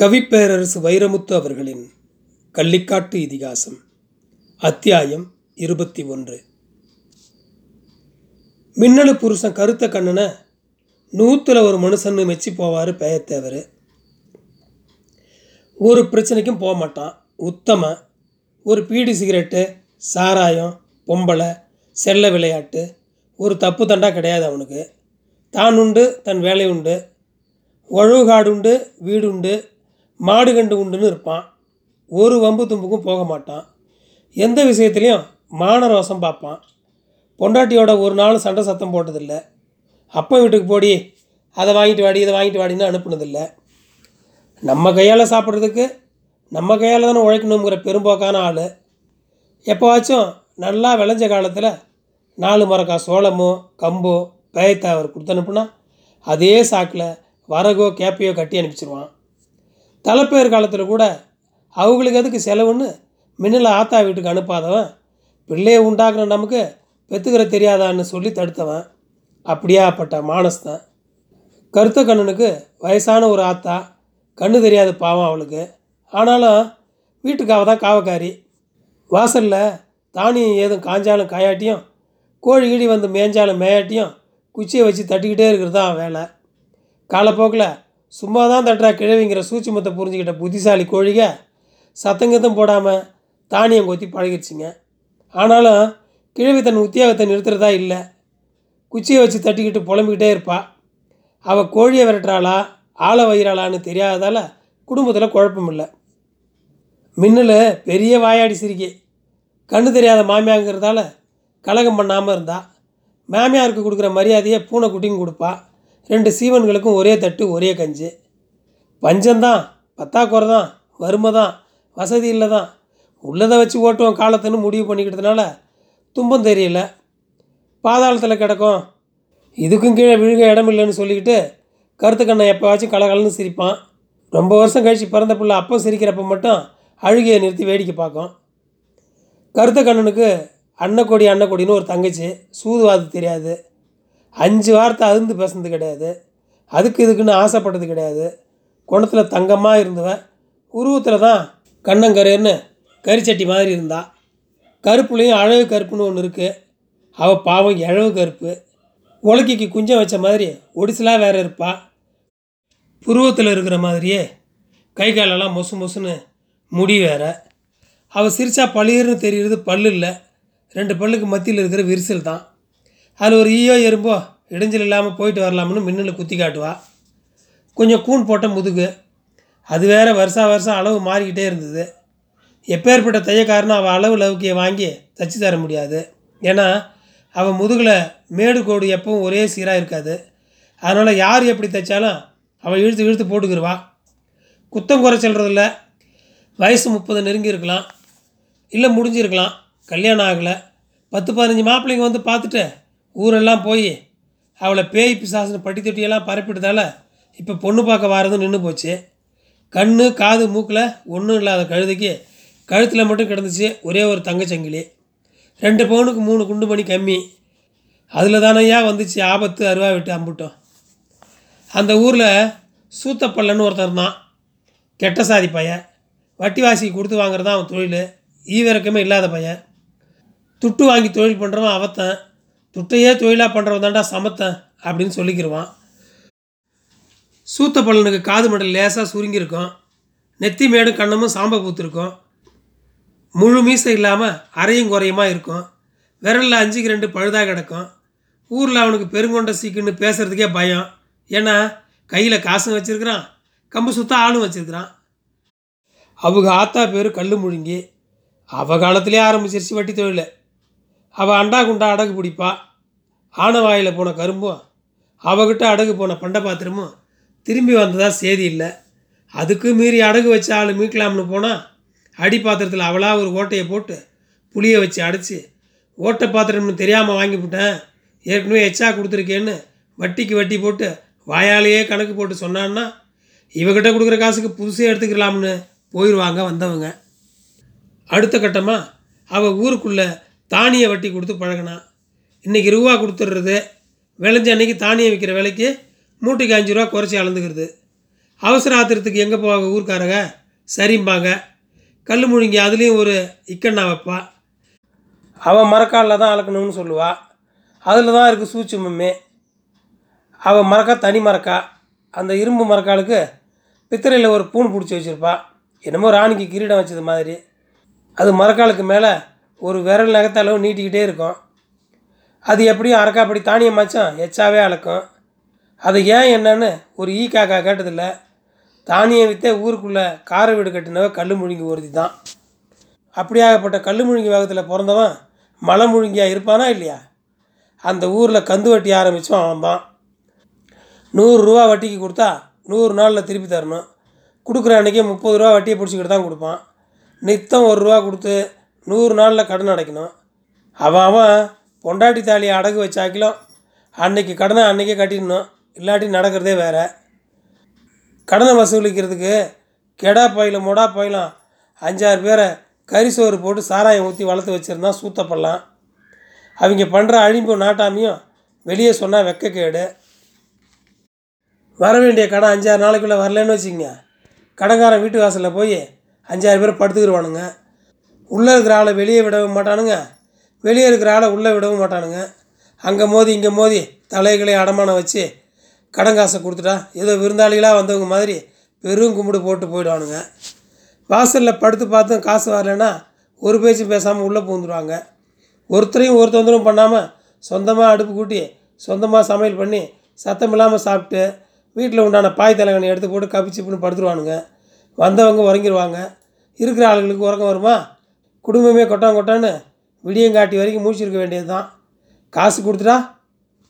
கவிப்பேரரசு வைரமுத்து அவர்களின் கள்ளிக்காட்டு இதிகாசம் அத்தியாயம் இருபத்தி ஒன்று. மின்னலு புருஷன் கருத்த கண்ணனை நூற்றில் ஒரு மனுஷன்னு மெச்சி போவார் பேயத்தேவர். ஒரு பிரச்சனைக்கும் போக மாட்டான். உத்தம ஒரு பீடி சிகரெட்டு சாராயம் பொம்பளை செல்ல விளையாட்டு ஒரு தப்பு தண்டா கிடையாது அவனுக்கு. தான் உண்டு தன் வேலை உண்டு உழவுகாடுண்டு வீடுண்டு மாடு கண்டு உண்டுன்னு இருப்பான். ஒரு வம்பு தும்புக்கும் போக மாட்டான். எந்த விஷயத்துலையும் மான ரோசம் பார்ப்பான். பொண்டாட்டியோட ஒரு நாள் சண்டை சத்தம் போட்டதில்லை. அப்பா வீட்டுக்கு போடி அதை வாங்கிட்டு வாடி இதை வாங்கிட்டு வாடின்னு அனுப்புனதில்லை. நம்ம கையால் சாப்பிட்றதுக்கு நம்ம கையால் தானே உழைக்கணுங்கிற பெரும்போக்கான ஆள். எப்போவாச்சும் நல்லா விளைஞ்ச காலத்தில் நாலு மரக்கா சோளமோ கம்போ பயத்தை அவர் கொடுத்து அனுப்புனா அதே சாக்கில் வரகோ கேப்பையோ கட்டி அனுப்பிச்சிருவான். தலைப்பேர் காலத்தில் கூட அவங்களுக்கு எதுக்கு செலவுன்னு மின்னலை ஆத்தா வீட்டுக்கு அனுப்பாதவன். பிள்ளையை உண்டாக்குற நமக்கு பெற்றுக்கிற தெரியாதான்னு சொல்லி தடுத்தவன். அப்படியாப்பட்ட மானஸ்தான். கருத்த கண்ணனுக்கு வயசான ஒரு ஆத்தா கண்ணு தெரியாத பாவம் அவளுக்கு. ஆனாலும் வீட்டுக்காக தான் காவக்காரி. வாசலில் தானியம் ஏதும் காஞ்சாலும் காயாட்டியும் கோழி கீழி வந்து மேய்ஞ்சாலும் மேயாட்டியும் குச்சியை வச்சு தட்டிக்கிட்டே இருக்கிறது தான் வேலை. காலப்போக்கில் சும்மா தான் தட்டுறா கிழவிங்கிற சூட்சிமத்தை புரிஞ்சுக்கிட்ட புத்திசாலி கோழிக சத்தங்கத்தம் போடாமல் தானியம் கொத்தி பழகிடுச்சிங்க ஆனாலும் கிழவி தன் உத்தியோகத்தை நிறுத்துறதா இல்லை. குச்சியை வச்சு தட்டிக்கிட்டு புலம்பிக்கிட்டே இருப்பா. அவள் கோழியை விரட்டுறாளா ஆளை வயிறாளான்னு தெரியாததால் குடும்பத்தில் குழப்பம் இல்லை மின்னல் பெரிய வாயாடி சிரிக்கி. கண்ணு தெரியாத மாமியாங்கிறதால கலகம் பண்ணாமல் இருந்தா. மாமியாருக்கு கொடுக்குற மரியாதையை பூனைக்குட்டியும் கொடுப்பா. ரெண்டு சீவன்களுக்கும் ஒரே தட்டு ஒரே கஞ்சி. பஞ்சம்தான் பத்தாக்குறை தான் வறுமை தான் வசதி இல்லை தான் உள்ளதை வச்சு ஓட்டுவோம் காலத்துன்னு முடிவு பண்ணிக்கிட்டதுனால துன்பம் தெரியல. பாதாளத்தில் கிடக்கும். இதுக்கும் கீழே விழுக இடம் இல்லைன்னு சொல்லிக்கிட்டு கருத்துக்கண்ணை எப்போவாச்சும் கலகலன்னு சிரிப்பான். ரொம்ப வருஷம் கழித்து பிறந்த பிள்ளை அப்போ சிரிக்கிறப்ப மட்டும் அழுகையை நிறுத்தி வேடிக்கை பார்க்கும். கருத்த கண்ணனுக்கு அன்னக்கொடி அன்னக்கொடின்னு ஒரு தங்கச்சி. சூதுவாது தெரியாது. அஞ்சு வார்த்தை அருந்து பேசுனது கிடையாது. அதுக்கு இதுக்குன்னு ஆசைப்பட்டது கிடையாது. குணத்தில் தங்கமாக இருந்தவ உருவத்தில் தான் கண்ணங்கரேன்னு கரிச்சட்டி மாதிரி இருந்தா. கருப்புலேயும் அழகு கருப்புன்னு ஒன்று இருக்குது அவள் பாவம் இழவு கருப்பு. உலக்கிக்கு குஞ்சம் வச்ச மாதிரி ஒடிசலாக வேற இருப்பா. புருவத்தில் இருக்கிற மாதிரியே கை காலெல்லாம் மொசு மொசுன்னு முடி வேற. அவள் சிரிச்சா பளிர்னு தெரிகிறது பல்லு இல்லை. ரெண்டு பல்லுக்கு மத்தியில் இருக்கிற விரிசல் தான். அதில் ஒரு ஈயோ எறும்போ இடைஞ்சல் இல்லாமல் போயிட்டு வரலாம்னு மின்னல் குத்தி காட்டுவா. கொஞ்சம் கூன் போட்ட முதுகு. அது வேற வருஷா வருஷம் அளவு மாறிக்கிட்டே இருந்தது. எப்பேற்பட்ட தையக்காரனும் அவள் அளவு லவுக்கியை வாங்கி தச்சு தர முடியாது. ஏன்னா அவள் முதுகில் மேடு கோடு எப்பவும் ஒரே சீராக இருக்காது. அதனால் யார் எப்படி தைச்சாலும் அவள் இழுத்து இழுத்து போட்டுக்கிருவா. குத்தம் குறை சொல்கிறதில்ல வயசு முப்பது நெருங்கி இருக்கலாம். இல்லை முடிஞ்சிருக்கலாம். கல்யாணம் ஆகலை. பத்து பதினஞ்சு மாப்பிள்ளைங்க வந்து பார்த்துட்டு ஊரெல்லாம் போய் அவளை பேய் பிசாசுன்னு பட்டி தொட்டியெல்லாம் பரப்பிட்டதால் இப்போ பொண்ணு பார்க்க வாரது நின்று போச்சு. கண் காது மூக்கில் ஒன்றும் இல்லாத கழுதைக்கு கழுத்தில் மட்டும் கிடந்துச்சு ஒரே ஒரு தங்கச்சங்கிலி ரெண்டு பவுனுக்கு மூணு குண்டு மணி கம்மி. அதில் தானையா வந்துச்சு ஆபத்து அருவா விட்டு அம்பிட்டோம். அந்த ஊரில் சூத்தப்பள்ளன்னு ஒருத்தர் இருந்தான். கெட்ட சாதி பையன். வட்டி வாசிக்கு கொடுத்து வாங்குறது அவன் தொழில். ஈவிறக்கமே இல்லாத பையன். துட்டு வாங்கி தொழில் பண்ணுறவன் அவத்தன். துட்டையே தொழிலாக பண்ணுறவன் தாண்டா சமத்தன் அப்படின்னு சொல்லிக்கிருவான். சூத்த பள்ளனுக்கு காது மடல் லேசாக சுருங்கியிருக்கும். நெத்தி மேடும் கண்ணமும் சாம்பை பூத்திருக்கும். முழு மீசை இல்லாமல் அரையும் குறையுமா இருக்கும். விரலில் அஞ்சுக்கு ரெண்டு பழுதாக கிடக்கும். ஊரில் அவனுக்கு பெருங்கொண்ட சீக்குன்னு பேசுகிறதுக்கே பயம். ஏன்னா கையில் காசும் வச்சுருக்கிறான் கம்பு சுத்த ஆளும் வச்சுருக்கிறான். அவங்க ஆத்தா பேர் கல் முழுங்கி. அவ காலத்திலே ஆரம்பிச்சிருச்சு வட்டி தொழில். அவள் அண்டா குண்டா அடகு பிடிப்பா. ஆனவாயில் போன கரும்பும் அவகிட்ட அடகு போன பண்டை பாத்திரமும் திரும்பி வந்ததாக சேதி இல்லை. அதுக்கு மீறி அடகு வச்ச ஆள் மீட்கலாம்னு போனால் அடி பாத்திரத்தில் அவளாக ஒரு ஓட்டையை போட்டு புளியை வச்சு அடைச்சி ஓட்டை பாத்திரம்னு தெரியாமல் வாங்கிவிட்டேன் ஏற்கனவே எச்சா கொடுத்துருக்கேன்னு வட்டிக்கு வட்டி போட்டு வாயாலேயே கணக்கு போட்டு சொன்னான்னா இவகிட்ட கொடுக்குற காசுக்கு புதுசே எடுத்துக்கலாம்னு போயிடுவாங்க வந்தவங்க. அடுத்த கட்டமாக அவள் ஊருக்குள்ளே தானிய வட்டி கொடுத்து பழகினான் இன்றைக்கி ரூபா கொடுத்துட்றது. விளைஞ்ச அன்னைக்கு தானியம் விற்கிற விலைக்கு மூட்டைக்கு அஞ்சு ரூபா குறைச்சி அளந்துக்கிறது. அவசர ஆத்திரத்துக்கு எங்கே போவாங்க ஊர்க்காரங்க? சரிம்பாங்க. கல் முழுங்கி அதுலேயும் ஒரு இக்கண்ணா வைப்பா. அவன் மரக்காலில் தான் அளக்கணும்னு சொல்லுவாள் அதில் தான் இருக்குது சூட்சுமமே அவள் மரக்கா தனி மரக்கா. அந்த இரும்பு மரக்காலுக்கு பித்திரையில் ஒரு பூண் பிடிச்சி வச்சுருப்பா. என்னமோ ராணிக்கு கிரீடம் வச்சது மாதிரி. அது மரக்காலுக்கு மேலே ஒரு விரல் நகத்தளவு நீட்டிக்கிட்டே இருக்கும். அது எப்படியும் அரைக்காப்படி தானியம் மச்சான் எச்சாவே அளக்கும். அது ஏன் என்னன்னு ஒரு ஈ காக்கா கேட்டதில்ல. தானியம் விற்றே ஊருக்குள்ளே கார வீடு கட்டினவ கல் முழுங்கி ஒருத்தி தான் அப்படியாகப்பட்ட கல் முழுங்கி வேகத்தில் பிறந்தவன் மலை முழுங்கியாக இருப்பானா இல்லையா? அந்த ஊரில் கந்து வட்டி ஆரம்பித்தோம் அவன் தான் நூறுரூவா வட்டிக்கு கொடுத்தா நூறு நாளில் திருப்பி தரணும். கொடுக்குற அன்றைக்கி முப்பது ரூபா வட்டியை பிடிச்சிக்கிட்டு தான் கொடுப்பான். நித்தம் ஒரு ரூபா கொடுத்து நூறு நாளில் கடன் அடைக்கணும். அவன் அவன் பொண்டாட்டி தாலியை அடகு வச்சாக்கிலும் அன்னைக்கு கடனை அன்றைக்கே கட்டிடணும். இல்லாட்டி நடக்கிறதே வேறு. கடனை வசூலிக்கிறதுக்கு கெடா பயிலும் மொடா பயிலும் அஞ்சாறு பேரை கரிசோறு போட்டு சாராயம் ஊற்றி வளர்த்து வச்சுருந்தா சூத்தப்படலாம். அவங்க பண்ணுற அழிம்பு நாட்டாமையும் வெளியே சொன்னால் வெக்கக்கேடு. வர வேண்டிய கடன் அஞ்சாறு நாளைக்குள்ளே வரலன்னு வச்சுக்கங்க. கடன்காரன் வீட்டு வாசலில் போய் அஞ்சாறு பேர் படுத்துக்கிடுவானுங்க உள்ளே இருக்கிற ஆளை வெளியே விடவும் மாட்டானுங்க. வெளியே இருக்கிற ஆளை உள்ளே விடவும் மாட்டானுங்க. அங்கே மோதி இங்கே மோதி தலைகளை அடமானம் வச்சு கடன் காசை கொடுத்துட்டா ஏதோ விருந்தாளிகளாக வந்தவங்க மாதிரி பெரும் கும்பிடு போட்டு போயிடுவானுங்க. வாசலில் படுத்து பார்த்தும் காசு வரலைன்னா ஒரு பேச்சும் பேசாமல் உள்ளே பூந்துடுவாங்க ஒருத்தரையும் ஒரு தொந்தரவும் பண்ணாமல் சொந்தமாக அடுப்பு கூட்டி சொந்தமாக சமையல் பண்ணி சத்தம் இல்லாமல் சாப்பிட்டு வீட்டில் உண்டான பாய் தலைகனை எடுத்து போட்டு கப்பிச்சிப்புன்னு படுத்துருவானுங்க. வந்தவங்க உறங்கிடுவாங்க இருக்கிற ஆளுங்களுக்கு உறக்கம் வருமா? குடும்பமே கொட்டான் கொட்டான்னு விடியங்காட்டி வரைக்கும் மூச்சிருக்க வேண்டியது தான் காசு கொடுத்துட்டா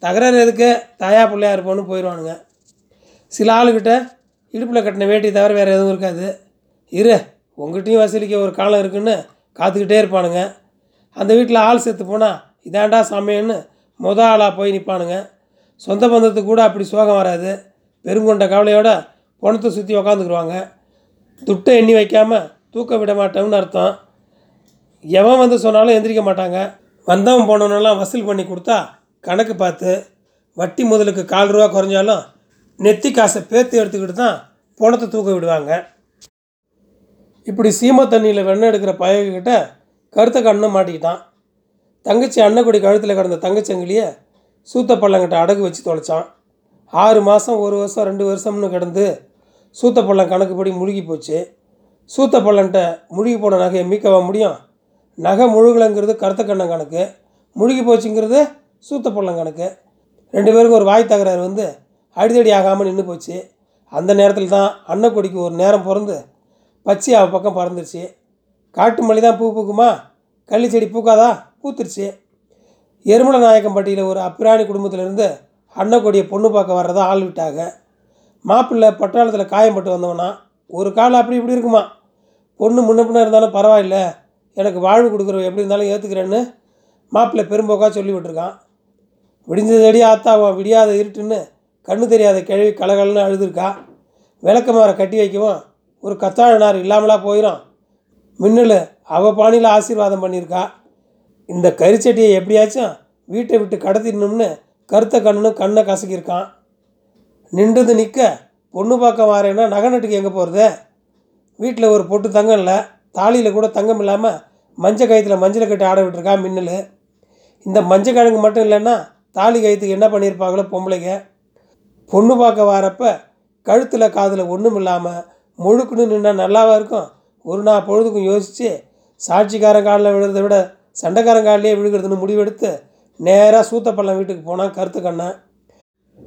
தகராறு எதுக்கு? தாயா பிள்ளையா இருப்போன்னு போயிடுவானுங்க. சில ஆளுக்கிட்ட இடுப்பில் கட்டின வேட்டி தவிர வேறு எதுவும் இருக்காது. இரு உங்கள்கிட்டையும் வசூலிக்க ஒரு காலம் இருக்குன்னு காத்துக்கிட்டே இருப்பானுங்க. அந்த வீட்டில் ஆள் செத்து போனால் இதாண்டா சமயம்னு மொத ஆளாக போய் நிற்பானுங்க சொந்த பந்தத்துக்கு கூட அப்படி சோகம் வராது. பெருங்கொண்ட கவலையோட பணத்தை சுற்றி உக்காந்துக்குருவாங்க. துட்டை எண்ணி வைக்காமல் தூக்க விட மாட்டோம்னு அர்த்தம். எவன் வந்து சொன்னாலும் எந்திரிக்க மாட்டாங்க. வந்தவன் போனவனெல்லாம் வசூல் பண்ணி கொடுத்தா கணக்கு பார்த்து வட்டி முதலுக்கு கால் ரூபா குறைஞ்சாலும் நெத்தி காசை பேத்து எடுத்துக்கிட்டு தான் பணத்தை தூக்க விடுவாங்க. இப்படி சீமை தண்ணியில் வெண்ணெய் எடுக்கிற பயகிட்ட கருத்த கண்ணை மாட்டிக்கிட்டான். தங்கச்சி அன்னக்குடி கழுத்தில் கிடந்த தங்கச்சங்கிலியை சூத்த பள்ளங்கிட்ட அடகு வச்சு தொலைச்சான். ஆறு மாதம் ஒரு வருஷம் ரெண்டு வருஷம்னு கிடந்து சூத்த பள்ளம் கணக்குப்படி முழுகி போச்சு. சூத்த பள்ளன்ட்ட முழுகி போன நகையை மீக்கவா முடியும்? நகை முழுகலைங்கிறது கருத்த கண்ணம் கணக்கு முழுகி போச்சுங்கிறது சூத்த பள்ளம் கணக்கு ரெண்டு பேருக்கும் ஒரு வாய் தகராறு வந்து அடிதடி ஆகாமல் நின்று போச்சு. அந்த நேரத்தில் தான் அன்னக்கொடிக்கு ஒரு நேரம் பிறந்து பச்சை அவள் பக்கம் பறந்துருச்சு. காட்டு மல்லி தான் பூ பூக்குமா? கள்ளி செடி பூக்காதா? பூத்துருச்சு. எருமல நாயக்கம்பட்டியில் ஒரு அப்பிராணி குடும்பத்திலேருந்து அன்னக்கொடியை பொண்ணு பார்க்க வர்றதா ஆள் விட்டாங்க மாப்பிள்ளை பட்டாளத்தில் காயம்பட்டு வந்தவனா. ஒரு கால் அப்படி இப்படி இருக்குமா? பொண்ணு முன்ன பின்ன இருந்தாலும் பரவாயில்ல. எனக்கு வாழ்வு கொடுக்குறவ எப்படி இருந்தாலும் ஏற்றுக்கிறேன்னு மாப்பிள்ளை பெரும்போக்காக சொல்லி விட்டுருக்கான். விடிஞ்சதடி ஆத்தாவும் விடியாத இருட்டுன்னு கண்ணு தெரியாத கிழவி கலகலன்னு அழுதுருக்கா. மாற கட்டி வைக்கவும் ஒரு கத்தாழனார் இல்லாமலா போயிடும் மின்னல் அவ பாணியில் ஆசீர்வாதம் பண்ணியிருக்கா. இந்த கரிச்சட்டியை எப்படியாச்சும் வீட்டை விட்டு கடத்திடணும்னு கருத்த கண்ணுன்னு கண்ணை கசக்கியிருக்கான். நின்றது நிற்க பொண்ணு பார்க்க வாரேன்னா நகை நட்டுக்கு எங்கே போகிறது வீட்டில் ஒரு பொட்டு தங்கம் இல்லை. தாலியில் கூட தங்கம் இல்லாமல் மஞ்சள் கயத்தில் மஞ்சளை கட்டி ஆட விட்டுருக்கா மின்னல். இந்த மஞ்சள் கிழங்கு மட்டும் இல்லைன்னா தாலி கயத்துக்கு என்ன பண்ணியிருப்பாங்களோ பொம்பளைங்க. பொண்ணு பார்க்க வரப்ப கழுத்தில் காதில் ஒன்றும் இல்லாமல் முழுக்குன்னு நின்னா நல்லாவா இருக்கும். ஒரு நாள் பொழுதுக்கும் யோசித்து சாட்சிக்காரன் காலில் விழுறதை விட சண்டைக்காரன் காலிலே விழுகிறதுன்னு முடிவெடுத்து நேராக சூத்தப்பள்ளம் வீட்டுக்கு போனான் கருத்து கண்ணன்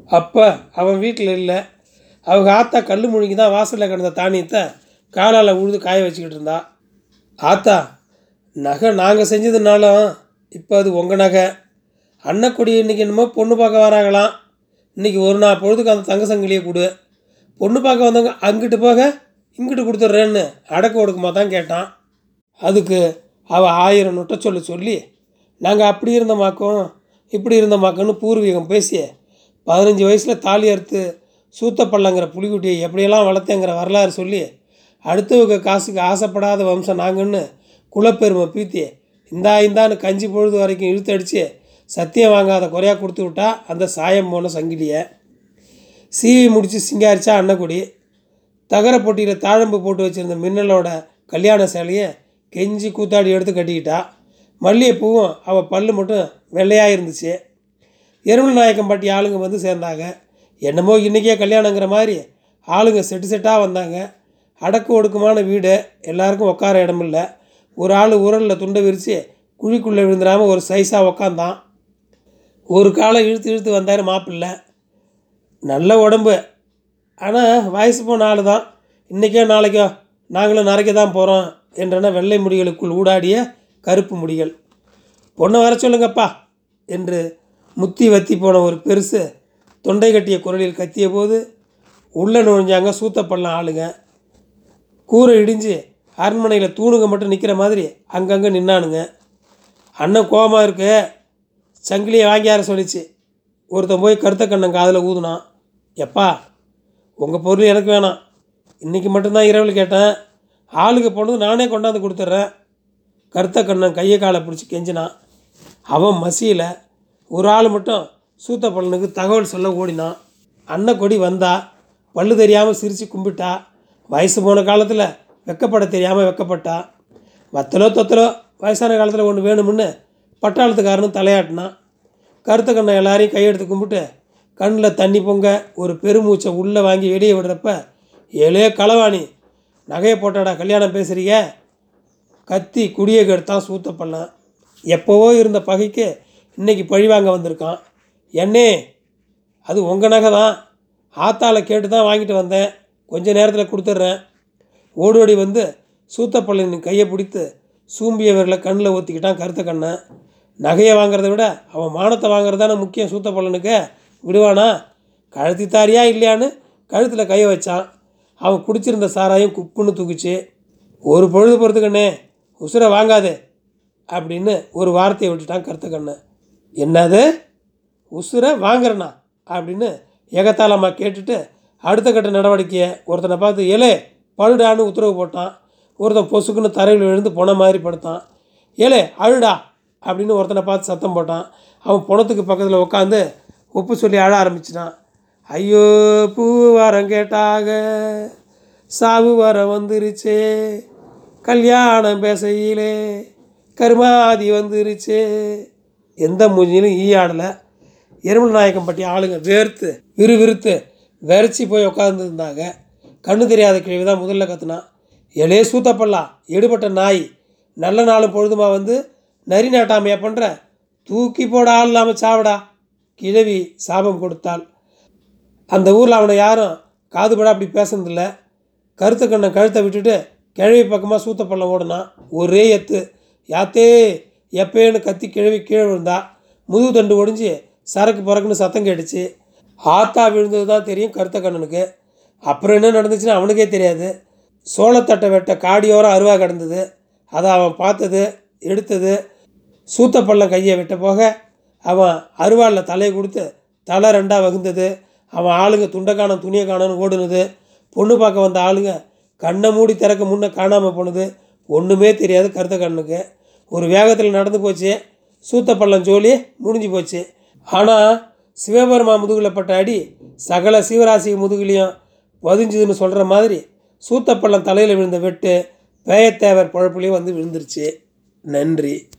அப்போ அவன் வீட்டில் இல்லை. அவங்க ஆத்தா கல் முழுங்கி தான் வாசலில் கிடந்த தானியத்தை காலால் உழுது காய வச்சுக்கிட்டு இருந்தாள் ஆத்தா நகை நாங்கள் செஞ்சதுனாலும் இப்போ அது உங்கள் நகை. அன்னக்குடி இன்றைக்கி என்னமோ பொண்ணு பார்க்க வராங்களாம். இன்றைக்கி ஒரு நாள் பொழுதுக்கு அந்த தங்க சங்கிலியை கொடு. பொண்ணு பார்க்க வந்தவங்க அங்கிட்டு போக இங்கிட்டு கொடுத்துட்றேன்னு அடக்க ஒடுக்குமா தான் கேட்டான். அதுக்கு அவள் ஆயிரம் நொட்ட சொல்லி சொல்லி நாங்கள் அப்படி இருந்தமாக்கோம் இப்படி இருந்தமாக்கோன்னு பூர்வீகம் பேசி பதினஞ்சு வயசில் தாலி அறுத்து சூத்தப்பள்ளங்கிற புலிக்குட்டியை எப்படியெல்லாம் வளர்த்தேங்கிற வரலாறு சொல்லி அடுத்தவங்க காசுக்கு ஆசைப்படாத வம்சம் நாங்கன்னு குலப்பெருமை பீத்தி இந்தா இந்தான்னு கஞ்சி பொழுது வரைக்கும் இழுத்தடிச்சு சத்தியம் வாங்காத குறையாக கொடுத்து விட்டா அந்த சாயம் போன சங்கிலியை. சீவி முடித்து சிங்காரிச்சா அன்னக்குடி. தகர பொட்டியில் தாழம்பு போட்டு வச்சுருந்த மின்னலோட கல்யாண சேலையை கெஞ்சி கூத்தாடி எடுத்து கட்டிக்கிட்டா. மல்லிகைப்பூவும் அவள் பல்லு மட்டும் வெள்ளையாக இருந்துச்சு. எருமல் நாயக்கம்பட்டி ஆளுங்க வந்து சேர்ந்தாங்க. என்னமோ இன்றைக்கே கல்யாணங்கிற மாதிரி ஆளுங்க செட்டு செட்டாக வந்தாங்க. அடக்கு ஒடுக்கமான வீடு எல்லாருக்கும் உட்கார இடமில்ல. ஒரு ஆள் உரலில் துண்டை விரித்து குழிக்குள்ளே விழுந்துடாமல் ஒரு சைஸாக உக்காந்தான். ஒரு காலை இழுத்து இழுத்து வந்தார் மாப்பிள்ளை. நல்ல உடம்பு. ஆனால் வயசு போன ஆள் தான் இன்றைக்கோ நாளைக்கோ நாங்களும் நரைக்க தான் போகிறோம் என்றன வெள்ளை முடிகளுக்குள் ஊடாடிய கருப்பு முடிகள். பொண்ணை வர சொல்லுங்கப்பா என்று முத்தி வத்தி போன ஒரு பெருசு தொண்டை கட்டிய குரலில் கத்திய போது உள்ளே நுழைஞ்சாங்க சூத்தப்படலாம் ஆளுங்க. கூரை இடிஞ்சு அரண்மனையில் தூணுங்க மட்டும் நிற்கிற மாதிரி அங்கங்கே நின்னானுங்க. அண்ணன் கோபமாக இருக்கு. சங்கிலியை வாங்கியார சொல்லிச்சு. ஒருத்தன் போய் கருத்த கண்ணன் காதில் ஊதுனான். எப்பா உங்கள் பொருள் எனக்கு வேணாம். இன்றைக்கி மட்டும்தான் இரவில் கேட்டேன். ஆளுக்கு போனது நானே கொண்டாந்து கொடுத்துட்றேன். கருத்த கண்ணன் கையை காலை பிடிச்சி கெஞ்சினான். அவன் மசியில் ஒரு ஆள் மட்டும் சூத்த பல்லனுக்கு தகவல் சொல்ல ஓடினான். அன்னக்கொடி வந்தா பல்லு தெரியாமல் சிரித்து கும்பிட்டா வயசு போன காலத்தில் வெக்கப்பட தெரியாமல் வெக்கப்பட்டா. வத்தலோ தொத்தலோ வயசான காலத்தில் ஒன்று வேணும்னு பட்டாளத்துக்காரனும் தலையாட்டினான். கருத்த கண்ணை எல்லாரையும் கையெடுத்து கும்பிட்டு கண்ணில் தண்ணி பொங்க ஒரு பெருமூச்சை உள்ளே வாங்கி வெளியே விடுறப்ப ஏழே களவாணி நகையை போட்டாடா கல்யாணம் பேசுகிறீங்க கத்தி குடியை கெடுத்தான் சூத்தப்படலாம் எப்போவோ இருந்த பகைக்கு இன்றைக்கி பழிவாங்க வந்திருக்கான். என்னே அது உங்கள் நகை தான். ஆத்தால கேட்டு தான் வாங்கிட்டு வந்தேன். கொஞ்ச நேரத்தில் கொடுத்துட்றேன். ஓடோடி வந்து சூத்தப்பள்ளின் கையை பிடித்து சூம்பியவர்களை கண்ணில் ஊற்றிக்கிட்டான் கருத்த கண்ணன் நகையை வாங்குறத விட அவன் மானத்தை வாங்குறது தானே முக்கியம் சூத்தப்பள்ளனுக்கு. விடுவானா? கழுத்தி தாரியா இல்லையான்னு கழுத்தில் கையை வச்சான். அவன் குடிச்சிருந்த சாராயம் குப்புன்னு தூக்குச்சு. ஒரு பொழுது பொறுத்துக்கண்ணே உசுரை வாங்காதே அப்படின்னு ஒரு வார்த்தையை விட்டுட்டான் கருத்த கண்ணன் என்னது? உசுரை வாங்குறேண்ணா அப்படின்னு எகத்தாளம்மா கேட்டுட்டு அடுத்த கட்ட நடவடிக்கையை ஒருத்தனை பார்த்து ஏலே பழுடான்னு உத்தரவு போட்டான். ஒருத்தன் பொசுக்குன்னு தரையில் விழுந்து பொண மாதிரி படுத்தான். ஏலே அழுடா அப்படின்னு ஒருத்தனை பார்த்து சத்தம் போட்டான். அவன் பொணத்துக்கு பக்கத்தில் உட்காந்து உப்பு சொல்லி அழ ஆரம்பிச்சிட்டான். ஐயோ பூ வரம் கேட்டாக சாவு வர வந்துருச்சே கல்யாணம் பேசையிலே கருமாதி வந்துருச்சே. எந்த மூஞ்சிலும் ஈ ஆடலை. எருமல் நாயக்கம்பட்டி ஆளுங்க வேர்த்து விறுவிறுத்து வெறச்சி போய் உட்காந்துருந்தாங்க கண்ணு தெரியாத கிழவி தான் முதல்ல கற்றுனான் எலே சூத்தப்படலாம் எடுபட்ட நாய் நல்ல நாளும் பொழுதுமா வந்து நரி நாட்டாமையா பண்ணுற தூக்கி போட ஆள் இல்லாமல் சாவடா? கிழவி சாபம் கொடுத்தாள். அந்த ஊரில் அவனை யாரும் காதுபட அப்படி பேசுனதில்ல. கருத்து கண்ணை கழுத்தை விட்டுட்டு கிழவி பக்கமாக சூத்தப்பள்ளம் ஓடுனான் ஒரே எத்து. யாத்தே எப்பேன்னு கத்தி கிழவி கீழே விழுந்தா முதுகு தண்டு ஒடிஞ்சு சரக்கு பறக்குன்னு சத்தம் கேட்டுச்சு. ஆத்தா விழுந்தது தான் தெரியும் கருத்த கண்ணனுக்கு. அப்புறம் என்ன நடந்துச்சுன்னு அவனுக்கே தெரியாது. சோளத்தட்டை வெட்ட காடியோரம் அருவா கிடந்தது. அதை அவன் பார்த்தது எடுத்தது சூத்தப்பள்ளம் கையை வெட்ட போக அவன் அருவாளில் தலையை கொடுத்து தலை ரெண்டாக வகுந்தது. அவன் ஆளுங்க துண்டை காணும் துணியை காணும்னு ஓடுனது. பொண்ணு பார்க்க வந்த ஆளுங்க கண்ணை மூடி திறக்க முன்னே காணாமல் போனது. ஒன்றுமே தெரியாது கருத்த கண்ணுக்கு ஒரு வேகத்தில் நடந்து போச்சு. சூத்தப்பள்ளம் ஜோலி முடிஞ்சு போச்சு. ஆனால் சிவபெருமா முதுகில் பட்ட அடி சகல சிவராசி முதுகிலையும் பதிஞ்சுதுன்னு சொல்கிற மாதிரி சூத்தப்பள்ளம் தலையில் விழுந்த வெட்டு பேயத்தேவர் பழப்புலையும் வந்து விழுந்துருச்சு. நன்றி.